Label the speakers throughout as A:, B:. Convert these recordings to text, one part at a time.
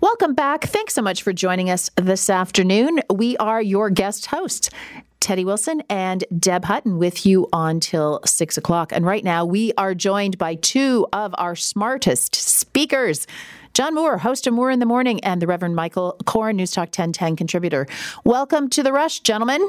A: Welcome back. Thanks so much for joining us this afternoon. We are your guest hosts. Teddy Wilson and Deb Hutton with you until six o'clock. And right now, we are joined by two of our smartest speakers. John Moore, host of Moore in the Morning, and the Reverend Michael Coren, News Talk 1010 contributor. Welcome to the rush, gentlemen.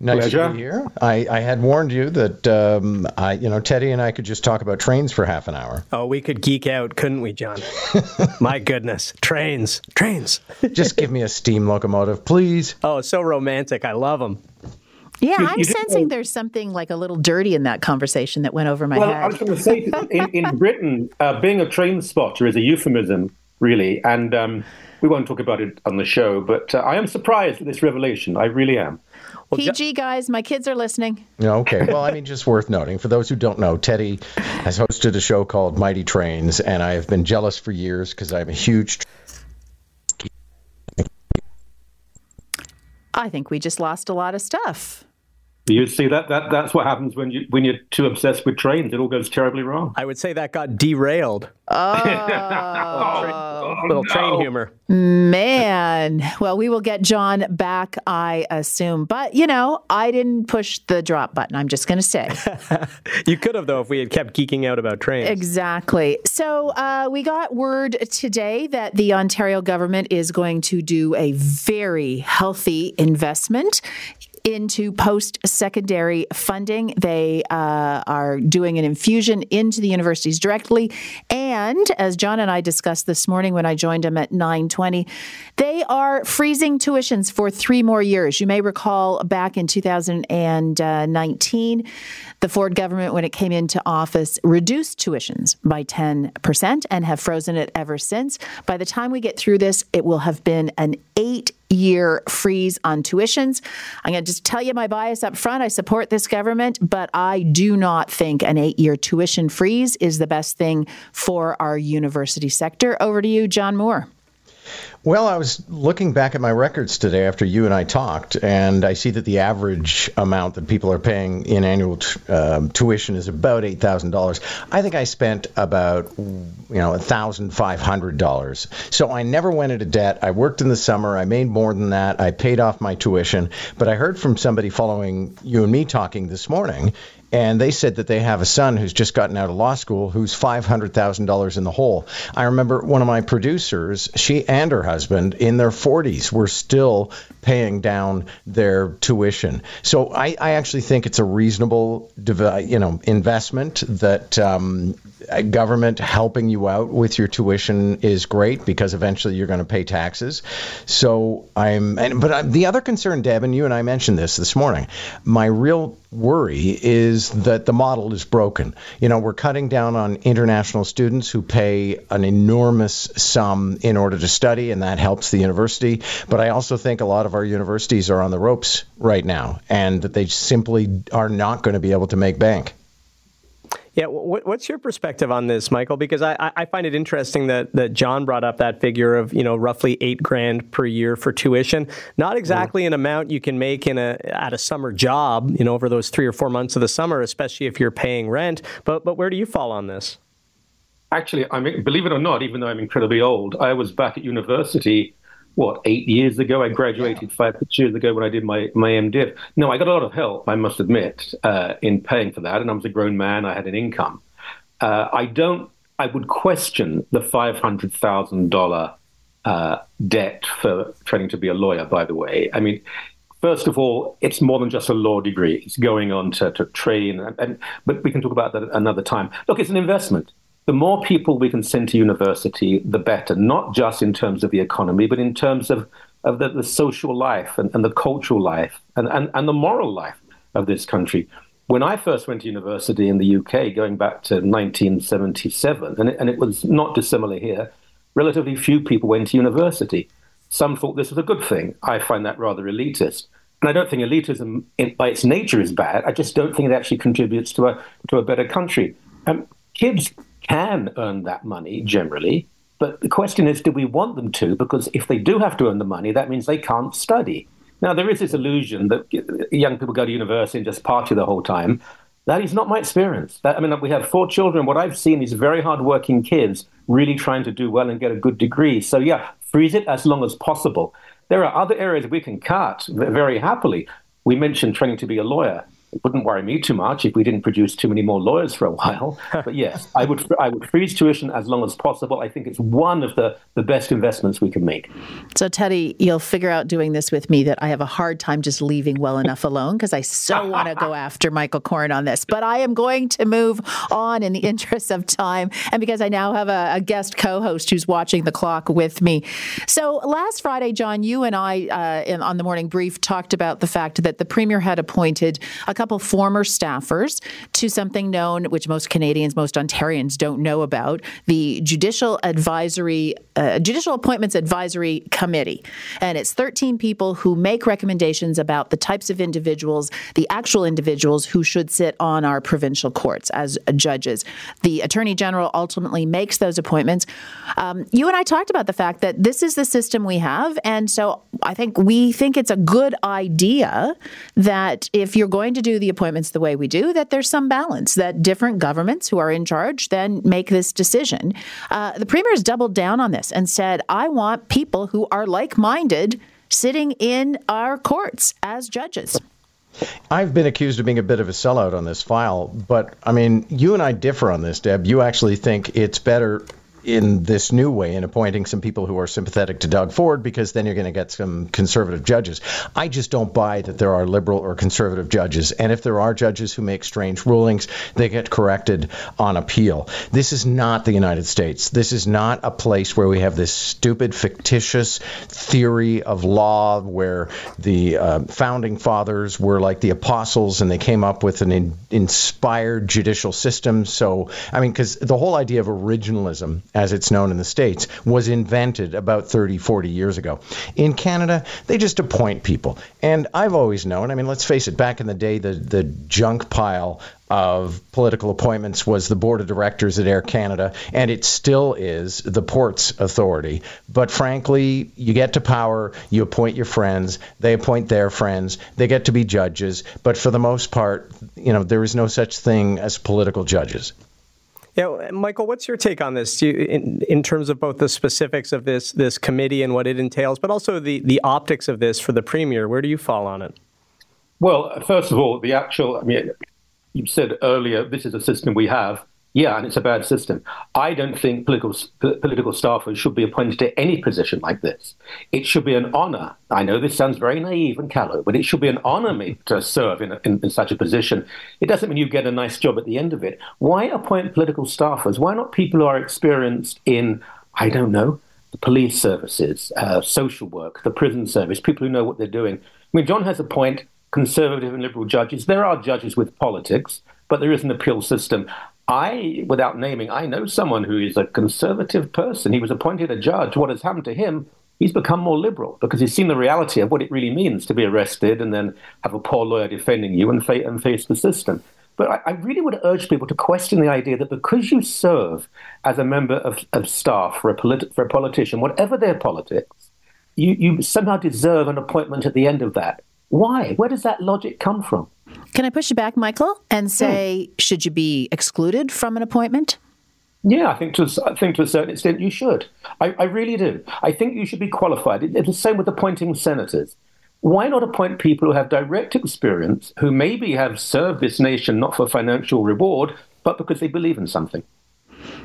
B: Nice Pleasure. to be here. I, I had warned you that um, I, you know, Teddy and I could just talk about trains for half an hour.
C: Oh, we could geek out, couldn't we, John? My goodness, trains, trains.
B: just give me a steam locomotive, please.
C: Oh, so romantic. I love them.
A: Yeah, I'm sensing there's something like a little dirty in that conversation that went over my
D: well,
A: head.
D: I was going to say, in, in Britain, uh, being a train spotter is a euphemism, really, and um, we won't talk about it on the show. But uh, I am surprised at this revelation. I really am.
A: Well, PG guys, my kids are listening.
B: Okay. Well, I mean, just worth noting for those who don't know, Teddy has hosted a show called Mighty Trains, and I have been jealous for years because I'm a huge.
A: I think we just lost a lot of stuff.
D: You see that that that's what happens when you when you're too obsessed with trains. It all goes terribly wrong.
C: I would say that got derailed.
A: Oh,
C: little no. train humor.
A: Man, well, we will get John back, I assume. But you know, I didn't push the drop button. I'm just going to say.
C: you could have though if we had kept geeking out about trains.
A: Exactly. So uh, we got word today that the Ontario government is going to do a very healthy investment into post secondary funding. They uh, are doing an infusion into the universities directly. And as John and I discussed this morning when I joined him at 920, they are freezing tuitions for three more years. You may recall back in 2019, the Ford government, when it came into office, reduced tuitions by 10% and have frozen it ever since. By the time we get through this, it will have been an eight year freeze on tuitions. I'm going to just tell you my bias up front. I support this government, but I do not think an eight year tuition freeze is the best thing for our university sector. Over to you, John Moore.
B: Well, I was looking back at my records today after you and I talked, and I see that the average amount that people are paying in annual t- uh, tuition is about eight thousand dollars. I think I spent about you know thousand five hundred dollars. So I never went into debt. I worked in the summer. I made more than that. I paid off my tuition. But I heard from somebody following you and me talking this morning, and they said that they have a son who's just gotten out of law school who's $500,000 in the hole. I remember one of my producers, she and her husband in their 40s were still paying down their tuition. So I, I actually think it's a reasonable you know investment that um, government helping you out with your tuition is great because eventually you're going to pay taxes. So I'm, and, but I'm, the other concern, Deb, and you and I mentioned this this morning. My real worry is that the model is broken. You know, we're cutting down on international students who pay an enormous sum in order to study, and that helps the university. But I also think a lot of our universities are on the ropes right now, and that they simply are not going to be able to make bank.
C: Yeah, what's your perspective on this, Michael? Because I, I find it interesting that, that John brought up that figure of you know roughly eight grand per year for tuition. Not mm-hmm. exactly an amount you can make in a at a summer job, you know, over those three or four months of the summer, especially if you're paying rent. But but where do you fall on this?
D: Actually, I mean, believe it or not, even though I'm incredibly old, I was back at university what eight years ago. I graduated yeah. five six years ago when I did my my MDiv. No, I got a lot of help. I must admit uh, in paying for that, and I was a grown man. I had an income. Uh, I don't. I would question the five hundred thousand uh, debt for training to be a lawyer. By the way, I mean. First of all, it's more than just a law degree. It's going on to, to train, and, and but we can talk about that another time. Look, it's an investment the more people we can send to university, the better, not just in terms of the economy, but in terms of, of the, the social life and, and the cultural life and, and, and the moral life of this country. When I first went to university in the UK, going back to 1977, and it, and it was not dissimilar here, relatively few people went to university. Some thought this was a good thing. I find that rather elitist. And I don't think elitism in, by its nature is bad. I just don't think it actually contributes to a, to a better country. Um, kids can earn that money generally. But the question is, do we want them to? Because if they do have to earn the money, that means they can't study. Now, there is this illusion that young people go to university and just party the whole time. That is not my experience. That, I mean, we have four children. What I've seen is very hardworking kids really trying to do well and get a good degree. So, yeah, freeze it as long as possible. There are other areas we can cut very happily. We mentioned training to be a lawyer it wouldn't worry me too much if we didn't produce too many more lawyers for a while. But yes, I would I would freeze tuition as long as possible. I think it's one of the, the best investments we can make.
A: So Teddy, you'll figure out doing this with me that I have a hard time just leaving well enough alone because I so want to go after Michael Coren on this. But I am going to move on in the interest of time and because I now have a, a guest co-host who's watching the clock with me. So last Friday, John, you and I uh, in, on the morning brief talked about the fact that the premier had appointed a couple former staffers to something known, which most Canadians, most Ontarians don't know about, the Judicial Advisory, uh, Judicial Appointments Advisory Committee. And it's 13 people who make recommendations about the types of individuals, the actual individuals who should sit on our provincial courts as judges. The Attorney General ultimately makes those appointments. Um, you and I talked about the fact that this is the system we have. And so I think we think it's a good idea that if you're going to do the appointments the way we do, that there's some balance, that different governments who are in charge then make this decision. Uh, the premier has doubled down on this and said, I want people who are like minded sitting in our courts as judges.
B: I've been accused of being a bit of a sellout on this file, but I mean, you and I differ on this, Deb. You actually think it's better in this new way in appointing some people who are sympathetic to Doug Ford because then you're going to get some conservative judges. I just don't buy that there are liberal or conservative judges. And if there are judges who make strange rulings, they get corrected on appeal. This is not the United States. This is not a place where we have this stupid, fictitious theory of law where the uh, founding fathers were like the apostles and they came up with an in- inspired judicial system. So, I mean, because the whole idea of originalism as it's known in the States, was invented about 30, 40 years ago. In Canada, they just appoint people. And I've always known, I mean, let's face it, back in the day, the, the junk pile of political appointments was the board of directors at Air Canada, and it still is the Ports Authority. But frankly, you get to power, you appoint your friends, they appoint their friends, they get to be judges. But for the most part, you know, there is no such thing as political judges.
C: Yeah, Michael, what's your take on this you, in, in terms of both the specifics of this this committee and what it entails, but also the, the optics of this for the premier? Where do you fall on it?
D: Well, first of all, the actual, I mean, you said earlier, this is a system we have. Yeah, and it's a bad system. I don't think political political staffers should be appointed to any position like this. It should be an honor. I know this sounds very naive and callow, but it should be an honor me to serve in, a, in, in such a position. It doesn't mean you get a nice job at the end of it. Why appoint political staffers? Why not people who are experienced in, I don't know, the police services, uh, social work, the prison service, people who know what they're doing? I mean, John has a point conservative and liberal judges. There are judges with politics, but there is an appeal system. I, without naming, I know someone who is a conservative person. He was appointed a judge. What has happened to him? He's become more liberal because he's seen the reality of what it really means to be arrested and then have a poor lawyer defending you and, fa- and face the system. But I, I, really would urge people to question the idea that because you serve as a member of, of staff for a, polit- for a politician, whatever their politics, you, you somehow deserve an appointment at the end of that. Why? Where does that logic come from?
A: Can I push you back, Michael, and say, mm. should you be excluded from an appointment?
D: Yeah, I think to I think to a certain extent you should. I, I really do. I think you should be qualified. It's the same with appointing senators. Why not appoint people who have direct experience, who maybe have served this nation not for financial reward, but because they believe in something?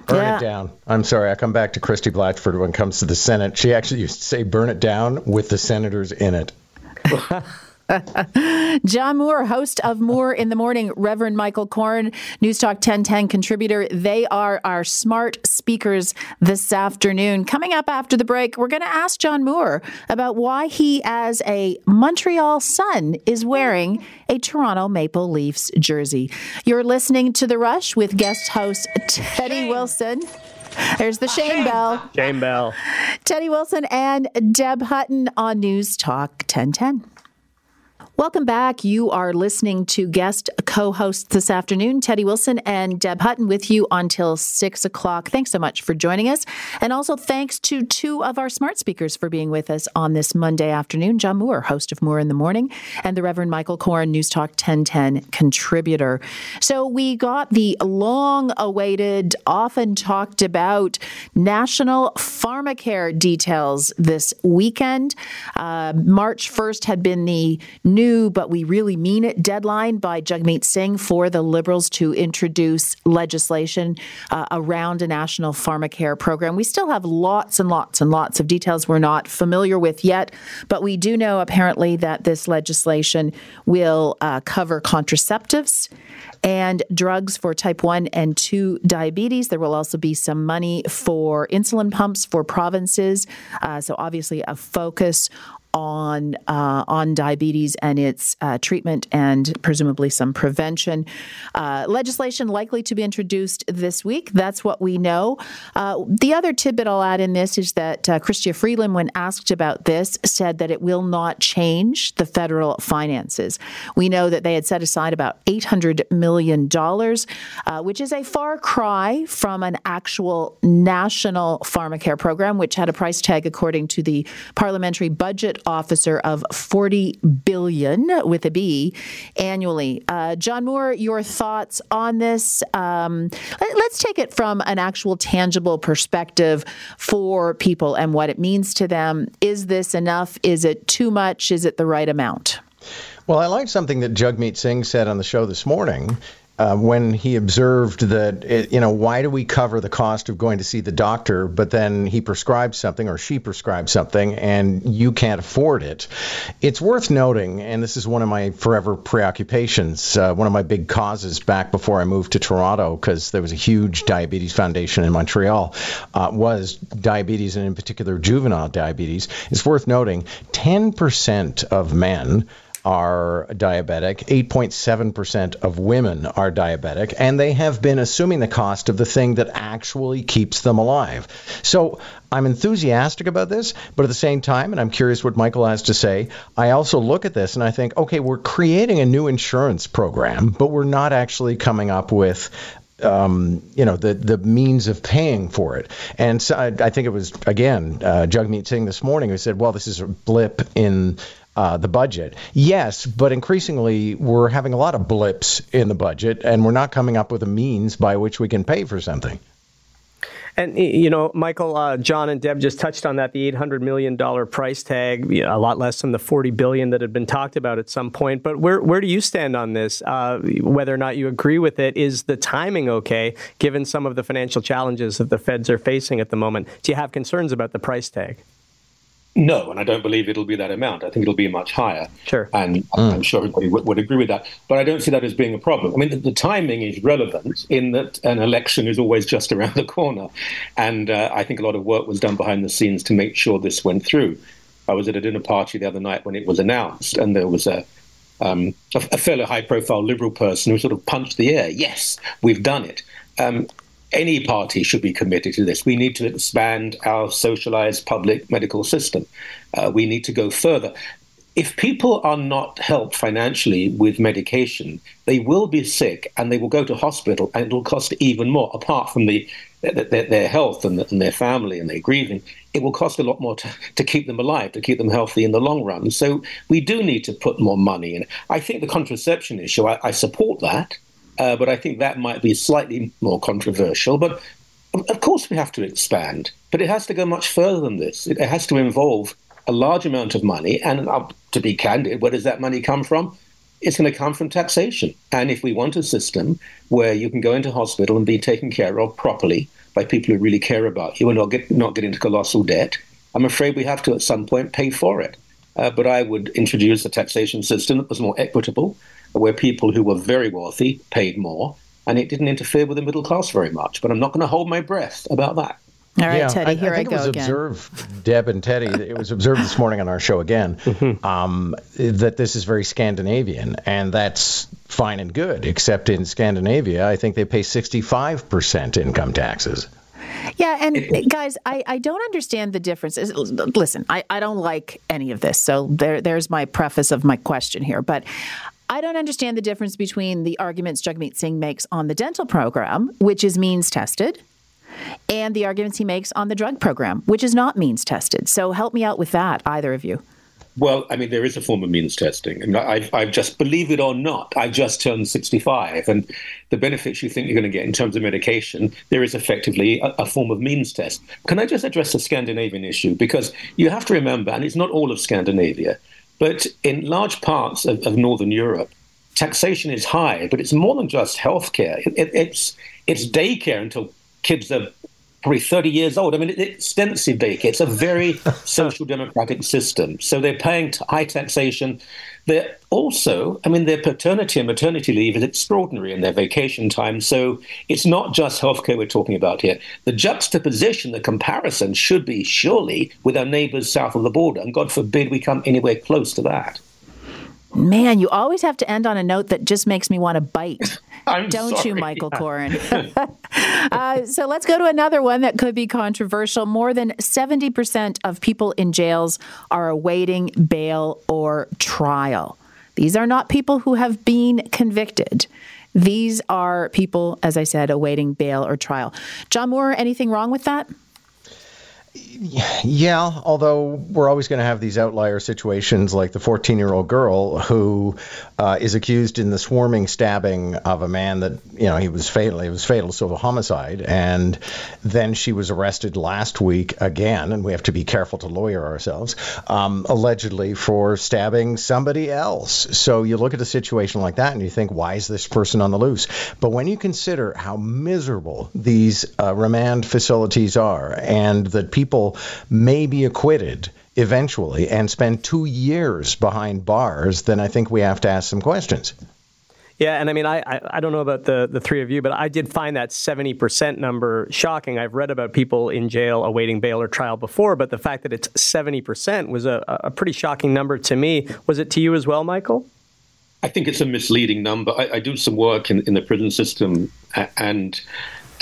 B: Burn yeah. it down. I'm sorry. I come back to Christie Blatchford when it comes to the Senate. She actually used to say, burn it down with the senators in it.
A: John Moore, host of Moore in the Morning, Reverend Michael Coren, News Talk 1010 contributor. They are our smart speakers this afternoon. Coming up after the break, we're going to ask John Moore about why he, as a Montreal son, is wearing a Toronto Maple Leafs jersey. You're listening to The Rush with guest host Teddy Shame. Wilson. There's the Shane Bell.
C: Shane Bell.
A: Teddy Wilson and Deb Hutton on News Talk 1010. Welcome back. You are listening to guest co hosts this afternoon, Teddy Wilson and Deb Hutton, with you until six o'clock. Thanks so much for joining us. And also thanks to two of our smart speakers for being with us on this Monday afternoon John Moore, host of Moore in the Morning, and the Reverend Michael Coren, News Talk 1010 contributor. So we got the long awaited, often talked about national pharmacare details this weekend. Uh, March 1st had been the new new, but we really mean it deadline by Jagmeet Singh for the Liberals to introduce legislation uh, around a national pharmacare program. We still have lots and lots and lots of details we're not familiar with yet, but we do know apparently that this legislation will uh, cover contraceptives and drugs for type 1 and 2 diabetes. There will also be some money for insulin pumps for provinces. Uh, so, obviously, a focus on uh, on diabetes and its uh, treatment and presumably some prevention. Uh, legislation likely to be introduced this week. That's what we know. Uh, the other tidbit I'll add in this is that uh, Chrystia Freeland, when asked about this, said that it will not change the federal finances. We know that they had set aside about eight hundred million dollars, uh, which is a far cry from an actual national pharmacare program, which had a price tag according to the parliamentary budget officer of 40 billion with a B annually. Uh, John Moore, your thoughts on this? Um, let, let's take it from an actual tangible perspective for people and what it means to them. Is this enough? Is it too much? Is it the right amount?
B: Well, I like something that Jagmeet Singh said on the show this morning uh, when he observed that, it, you know, why do we cover the cost of going to see the doctor, but then he prescribes something or she prescribes something and you can't afford it? It's worth noting, and this is one of my forever preoccupations, uh, one of my big causes back before I moved to Toronto, because there was a huge diabetes foundation in Montreal, uh, was diabetes and in particular juvenile diabetes. It's worth noting 10% of men are diabetic, 8.7% of women are diabetic, and they have been assuming the cost of the thing that actually keeps them alive. So I'm enthusiastic about this, but at the same time, and I'm curious what Michael has to say, I also look at this and I think, okay, we're creating a new insurance program, but we're not actually coming up with um, you know the the means of paying for it. And so I, I think it was again uh, Jagmeet Singh this morning who said, "Well, this is a blip in uh, the budget. Yes, but increasingly we're having a lot of blips in the budget, and we're not coming up with a means by which we can pay for something.
C: And you know, Michael, uh, John, and Deb just touched on that. The eight hundred million dollar price tag, a lot less than the forty billion that had been talked about at some point. But where where do you stand on this? Uh, whether or not you agree with it, is the timing okay, given some of the financial challenges that the Feds are facing at the moment? Do you have concerns about the price tag?
D: No, and I don't believe it'll be that amount. I think it'll be much higher.
C: Sure.
D: And mm. I'm sure everybody would, would, agree with that. But I don't see that as being a problem. I mean, the, the, timing is relevant in that an election is always just around the corner. And uh, I think a lot of work was done behind the scenes to make sure this went through. I was at a dinner party the other night when it was announced, and there was a, um, a, a fairly high profile liberal person who sort of punched the air. Yes, we've done it. Um, any party should be committed to this. We need to expand our socialized public medical system. Uh, we need to go further. If people are not helped financially with medication, they will be sick and they will go to hospital and it will cost even more, apart from the, their, their health and, and, their family and their grieving. It will cost a lot more to, to keep them alive, to keep them healthy in the long run. So we do need to put more money in. I think the contraception issue, I, I support that. Uh, but I think that might be slightly more controversial. But of course, we have to expand, but it has to go much further than this. It has to involve a large amount of money. And uh, to be candid, where does that money come from? It's going to come from taxation. And if we want a system where you can go into hospital and be taken care of properly by people who really care about you and not get, not get into colossal debt, I'm afraid we have to at some point pay for it. Uh, but I would introduce a taxation system that was more equitable, where people who were very wealthy paid more, and it didn't interfere with the middle class very much. But I'm not going to hold my breath about that.
A: All right, yeah, Teddy, here
B: I, I,
A: I
B: go
A: it was
B: again. Observed, Deb and Teddy, it was observed this morning on our show again mm-hmm. um, that this is very Scandinavian, and that's fine and good, except in Scandinavia, I think they pay 65% income taxes.
A: Yeah, and guys, I, I don't understand the difference. Listen, I, I don't like any of this. So there there's my preface of my question here. But I don't understand the difference between the arguments Jagmeet Singh makes on the dental program, which is means tested, and the arguments he makes on the drug program, which is not means tested. So help me out with that, either of you.
D: Well, I mean, there is a form of means testing. and I've, I've, just, believe it or not, I just turned 65. And the benefits you think you're going to get in terms of medication, there is effectively a, a, form of means test. Can I just address the Scandinavian issue? Because you have to remember, and it's not all of Scandinavia, but in large parts of, of Northern Europe, taxation is high, but it's more than just healthcare. It, it, it's, it's daycare until kids are probably 30 years old. I mean, it's extensive daycare. It's a very social democratic system. So they're paying high taxation. They're also, I mean, their paternity and maternity leave is extraordinary in their vacation time. So it's not just healthcare we're talking about here. The juxtaposition, the comparison should be surely with our neighbors south of the border. And God forbid we come anywhere close to that.
A: Man, you always have to end on a note that just makes me want to bite. Don't
D: sorry.
A: you, Michael Coren? uh, so let's go to another one that could be controversial. More than 70% of people in jails are awaiting bail or trial. These are not people who have been convicted. These are people, as I said, awaiting bail or trial. John Moore, anything wrong with that?
B: Yeah, although we're always going to have these outlier situations like the 14 year old girl who uh, is accused in the swarming stabbing of a man that, you know, he was fatal. It was fatal, so a homicide. And then she was arrested last week again, and we have to be careful to lawyer ourselves, um, allegedly for stabbing somebody else. So you look at a situation like that and you think, why is this person on the loose? But when you consider how miserable these uh, remand facilities are and that people people may be acquitted eventually and spend two years behind bars, then I think we have to ask some questions.
C: Yeah, and I mean, I, I, I, don't know about the, the three of you, but I did find that 70% number shocking. I've read about people in jail awaiting bail or trial before, but the fact that it's 70% was a, a pretty shocking number to me. Was it to you as well, Michael?
D: I think it's a misleading number. I, I do some work in, in the prison system, and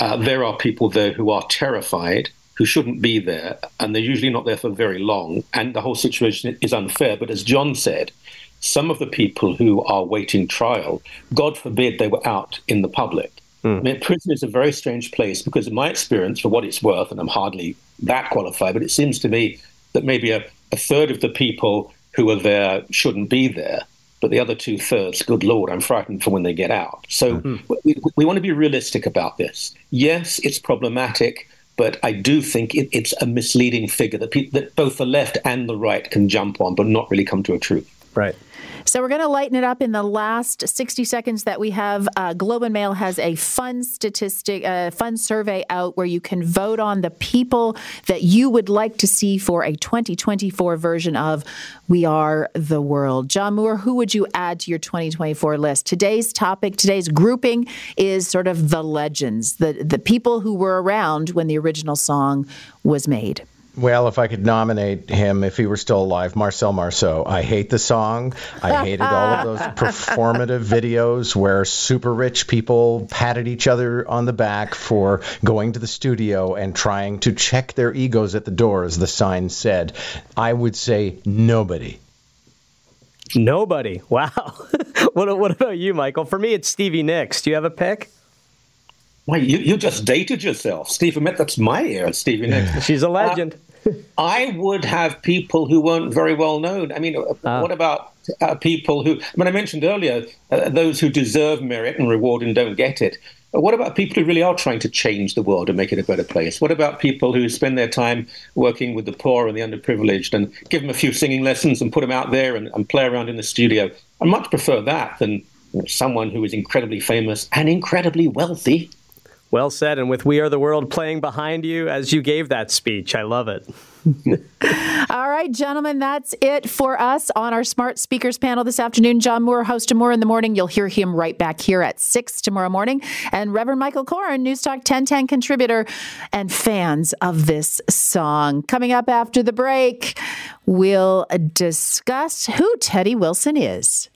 D: uh, there are people there who are terrified who shouldn't be there, and they're usually not there for very long, and the whole situation is unfair. But as John said, some of the people who are waiting trial, God forbid they were out in the public. Mm. I mean, prison is a very strange place because, in my experience, for what it's worth, and I'm hardly that qualified, but it seems to me that maybe a, a third of the people who are there shouldn't be there but the other two thirds, good Lord, I'm frightened for when they get out. So mm-hmm. we, we, want to be realistic about this. Yes, it's problematic but I do think it, it's a misleading figure that, that both the left and the right can jump on, but not really come to a truth.
C: Right.
A: So we're going to lighten it up in the last 60 seconds that we have. Uh, Globe and Mail has a fun statistic, a uh, fun survey out where you can vote on the people that you would like to see for a 2024 version of We Are the World. John Moore, who would you add to your 2024 list? Today's topic, today's grouping is sort of the legends, the the people who were around when the original song was made.
B: Well, if I could nominate him, if he were still alive, Marcel Marceau. I hate the song. I hated all of those performative videos where super rich people patted each other on the back for going to the studio and trying to check their egos at the door, as the sign said. I would say nobody.
C: Nobody. Wow. what, what about you, Michael? For me, it's Stevie Nicks. Do you have a pick?
D: Wait, you, you just dated yourself. Stephen Met, that's my era, Stevie Nicks.
C: She's a legend.
D: Uh, I would have people who weren't very well known. I mean, uh, what about uh, people who, I mean, I mentioned earlier, uh, those who deserve merit and reward and don't get it. What about people who really are trying to change the world and make it a better place? What about people who spend their time working with the poor and the underprivileged and give them a few singing lessons and put them out there and, and play around in the studio? I much prefer that than someone who is incredibly famous and incredibly wealthy
C: well said. And with We Are the World playing behind you as you gave that speech, I love it.
A: All right, gentlemen, that's it for us on our smart speakers panel this afternoon. John Moore, host of Moore in the Morning. You'll hear him right back here at 6 tomorrow morning. And Reverend Michael Coren, News Talk 1010 contributor and fans of this song. Coming up after the break, we'll discuss who Teddy Wilson is.